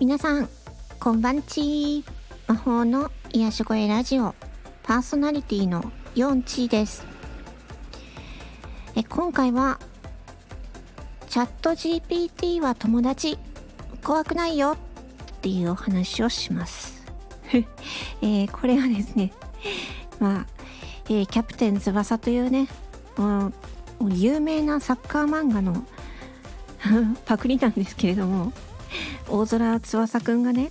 皆さん、こんばんち。魔法の癒し声ラジオ、パーソナリティのヨンチーです。え今回は、チャット GPT は友達、怖くないよ。っていうお話をします。えーこれはですね、まあ、えーキャプテン翼というね、うもう有名なサッカー漫画の パクリなんですけれども、大空翼くんがね、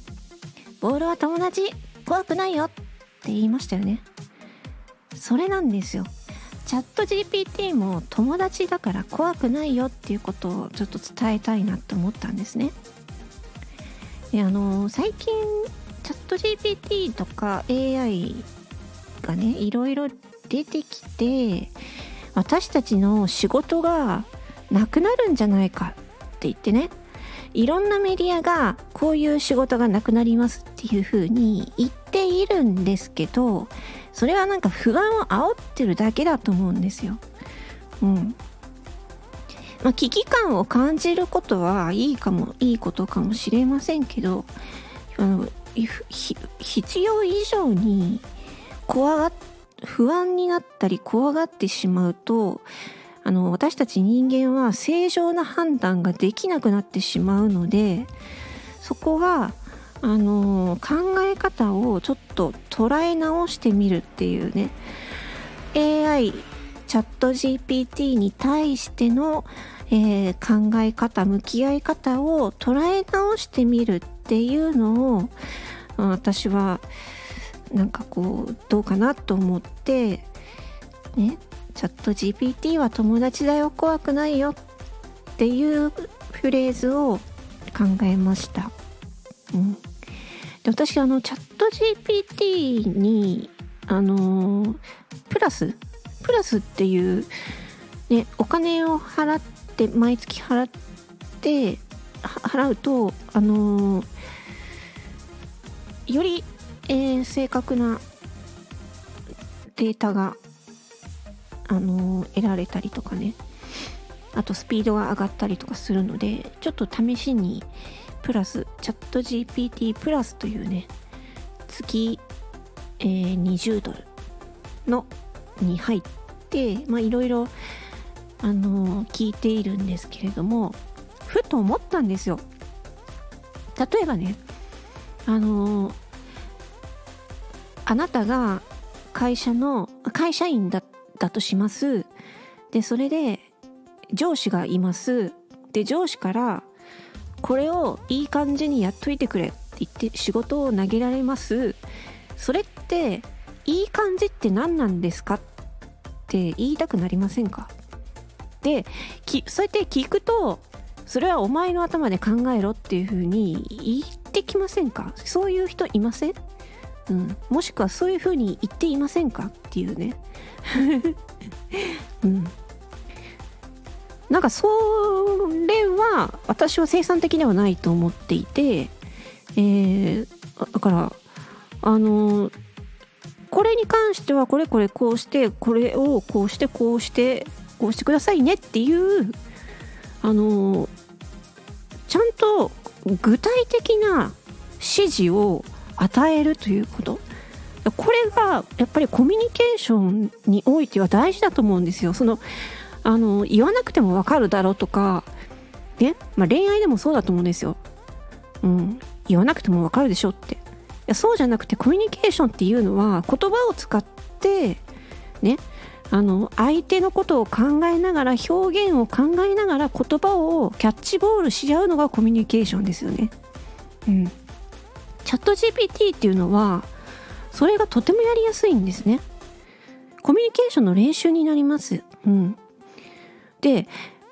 ボールは友達、怖くないよって言いましたよね。それなんですよ。チャット GPT も友達だから怖くないよっていうことをちょっと伝えたいなと思ったんですね。であの最近チャット GPT とか AI がねいろいろ出てきて私たちの仕事がなくなるんじゃないかって言ってねいろんなメディアがこういう仕事がなくなりますっていうふうに言っているんですけどそれはなんか不安を煽ってるだけだと思うんですよ。うん。まあ危機感を感じることはいいかもいいことかもしれませんけどあの必要以上に怖が不安になったり怖がってしまうとあの私たち人間は正常な判断ができなくなってしまうのでそこはあの考え方をちょっと捉え直してみるっていうね AI チャット GPT に対しての、えー考え方向き合い方を捉え直してみるっていうのを私はなんかこうどうかなと思ってねチャット GPT は友達だよ怖くないよっていうフレーズを考えました。うん、で私あのチャット GPT にあのープラスプラスっていうねお金を払って毎月払って払うとあのより、えー正確なデータがあの得られたりとかね。あとスピードが上がったりとかするのでちょっと試しにプラスチャット GPT プラスというね月、えー20ドルのに入ってまいろいろあの聞いているんですけれどもふと思ったんですよ。例えばねあのあなたが会社の会社員だっだとします。でそれで上司がいます。で上司からこれをいい感じにやっといてくれって言って仕事を投げられます。それっていい感じって何なんですかって言いたくなりませんか？でそうやって聞くとそれはお前の頭で考えろっていうふうに言ってきませんか？そういう人いません？うん、もしくはそういうふうに言っていませんか？っていうね。うん、なんかそれは私は生産的ではないと思っていて、えーだからあのこれに関してはこれこれこうしてこれをこうしてこうしてこうしてくださいねっていうあのちゃんと具体的な指示を与えるということ。これがやっぱりコミュニケーションにおいては大事だと思うんですよ。そのあの言わなくてもわかるだろうとかね、まあ、恋愛でもそうだと思うんですよ、うん、言わなくてもわかるでしょって。いやそうじゃなくてコミュニケーションっていうのは言葉を使ってね？あの相手のことを考えながら表現を考えながら言葉をキャッチボールし合うのがコミュニケーションですよね。うん、チャット GPT っていうのはそれがとてもやりやすいんですね。コミュニケーションの練習になります。うん、で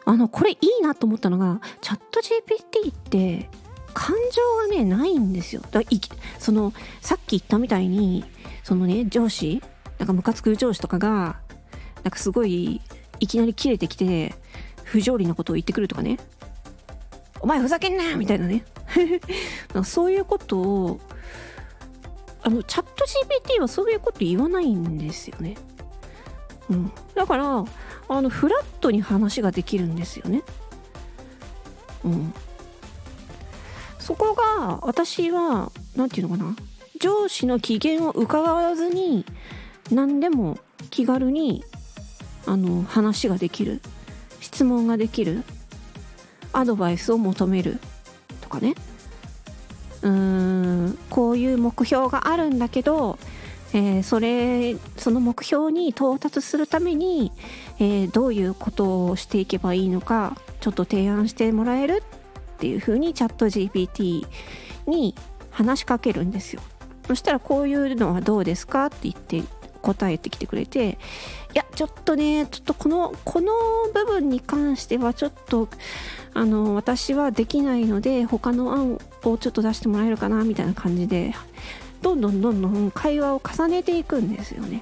あのこれいいなと思ったのがチャット GPT って感情がねないんですよ。だいそのさっき言ったみたいにそのね上司なんかムカつく上司とかがなんかすごいいきなり切れてきて不条理なことを言ってくるとかねお前ふざけんなみたいなね そういうことをあのチャット GPT はそういうこと言わないんですよね、うん、だからあのフラットに話ができるんですよね。うん。そこが私は何て言うのかな。上司の機嫌を伺わずに何でも気軽にあの話ができる。質問ができる。アドバイスを求める。かね。うーんこういう目標があるんだけど、えーそれその目標に到達するために、えーどういうことをしていけばいいのかちょっと提案してもらえるっていうふうにチャット GPT に話しかけるんですよ。そしたらこういうのはどうですかって言って答えてきてくれていやちょっとねちょっとこのこの部分に関してはちょっとあの私はできないので他の案をちょっと出してもらえるかなみたいな感じでどんどんどんどん会話を重ねていくんですよね。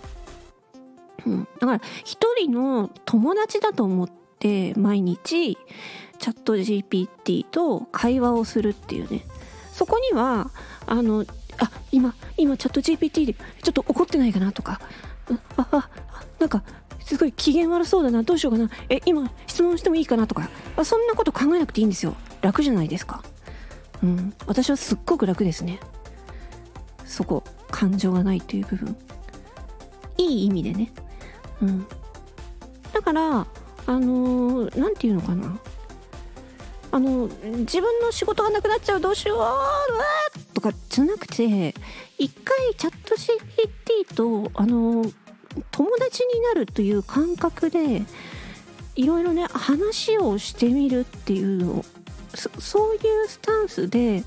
うん、だから一人の友達だと思って毎日チャット GPT と会話をするっていうねそこにはあのあ今今チャット GPT でちょっと怒ってないかなとか。ああなんかすごい機嫌悪そうだな。どうしようかな。え今質問してもいいかなとか。あそんなこと考えなくていいんですよ。楽じゃないですか。うん私はすっごく楽ですね。そこ感情がないという部分。いい意味でね。うん。だからあのーなんていうのかな。あの自分の仕事がなくなっちゃう。どうしよう。うわーとかじゃなくて一回チャット GPT とあの友達になるという感覚でいろいろね話をしてみるっていうのそそういうスタンスで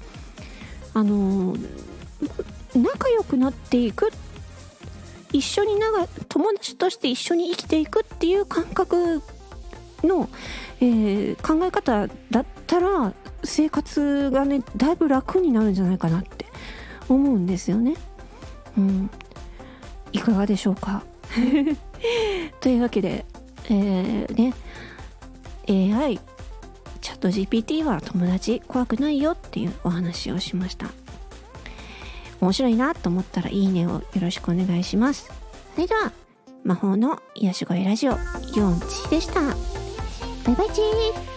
あの仲良くなっていく一緒に長友達として一緒に生きていくっていう感覚の、えー考え方だったら生活がねだいぶ楽になるんじゃないかなって思うんですよね。うん、いかがでしょうか？というわけで、えーね AI チャット GPT は友達怖くないよっていうお話をしました。面白いなと思ったらいいねをよろしくお願いします。それでは魔法の癒し声ラジオ4チでした。バイバイチー。